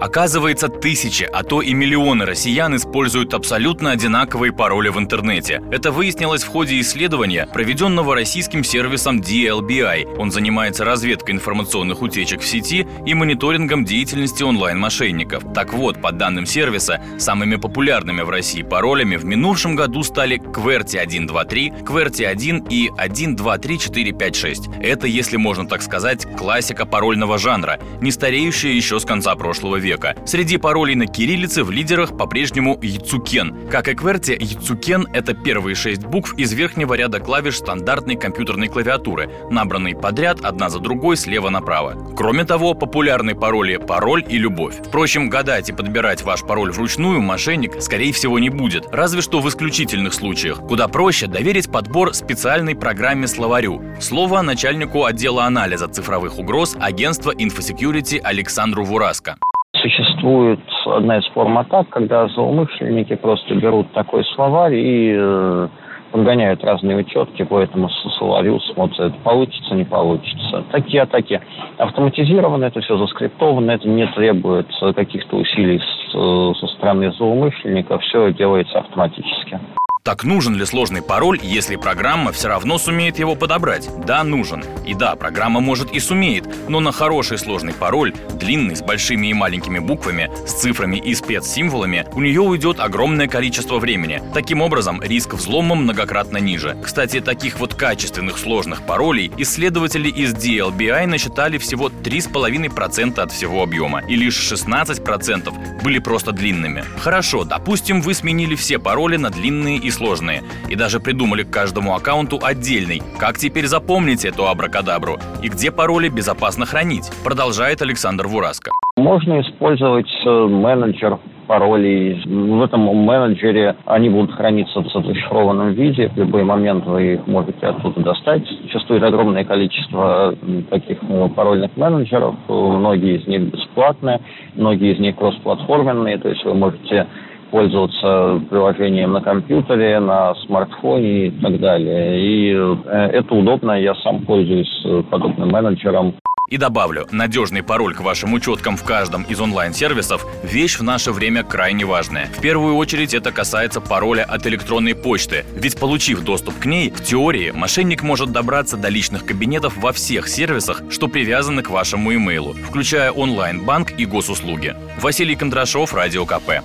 Оказывается, тысячи, а то и миллионы россиян используют абсолютно одинаковые пароли в интернете. Это выяснилось в ходе исследования, проведенного российским сервисом DLBI. Он занимается разведкой информационных утечек в сети и мониторингом деятельности онлайн-мошенников. Так вот, по данным сервиса, самыми популярными в России паролями в минувшем году стали QWERTY123, QWERTY1 и 123456. Это, если можно так сказать, классика парольного жанра, не стареющая еще с конца прошлого века века. Среди паролей на кириллице в лидерах по-прежнему Яцукен. Как и Кверти, Яцукен — это первые шесть букв из верхнего ряда клавиш стандартной компьютерной клавиатуры, набранные подряд одна за другой слева направо. Кроме того, популярны пароли «пароль» и «любовь». Впрочем, гадать и подбирать ваш пароль вручную мошенник, скорее всего, не будет, разве что в исключительных случаях. Куда проще доверить подбор специальной программе словарю. Слово начальнику отдела анализа цифровых угроз агентства InfoSecurity Александру Вураско. Существует одна из форм атак, когда злоумышленники просто берут такой словарь и э, подгоняют разные учетки по этому словарю, смотрят, получится, не получится. Такие атаки автоматизированы, это все заскриптовано, это не требует каких-то усилий со стороны злоумышленника, все делается автоматически. Так нужен ли сложный пароль, если программа все равно сумеет его подобрать? Да, нужен. И да, программа может и сумеет, но на хороший сложный пароль, длинный, с большими и маленькими буквами, с цифрами и спецсимволами, у нее уйдет огромное количество времени. Таким образом, риск взлома многократно ниже. Кстати, таких вот качественных сложных паролей исследователи из DLBI насчитали всего 3,5% от всего объема, и лишь 16% были просто длинными. Хорошо, допустим, вы сменили все пароли на длинные и сложные, и даже придумали к каждому аккаунту отдельный. Как теперь запомнить эту абракадабру? И где пароли безопасно хранить? Продолжает Александр Вураско. Можно использовать э, менеджер паролей. В этом менеджере они будут храниться в зашифрованном виде. В любой момент вы их можете оттуда достать. Существует огромное количество таких э, парольных менеджеров. Многие из них бесплатные, многие из них кроссплатформенные. То есть вы можете пользоваться приложением на компьютере, на смартфоне и так далее. И э, это удобно, я сам пользуюсь э, подобным менеджером. И добавлю, надежный пароль к вашим учеткам в каждом из онлайн-сервисов – вещь в наше время крайне важная. В первую очередь это касается пароля от электронной почты, ведь получив доступ к ней, в теории мошенник может добраться до личных кабинетов во всех сервисах, что привязаны к вашему имейлу, включая онлайн-банк и госуслуги. Василий Кондрашов, Радио КП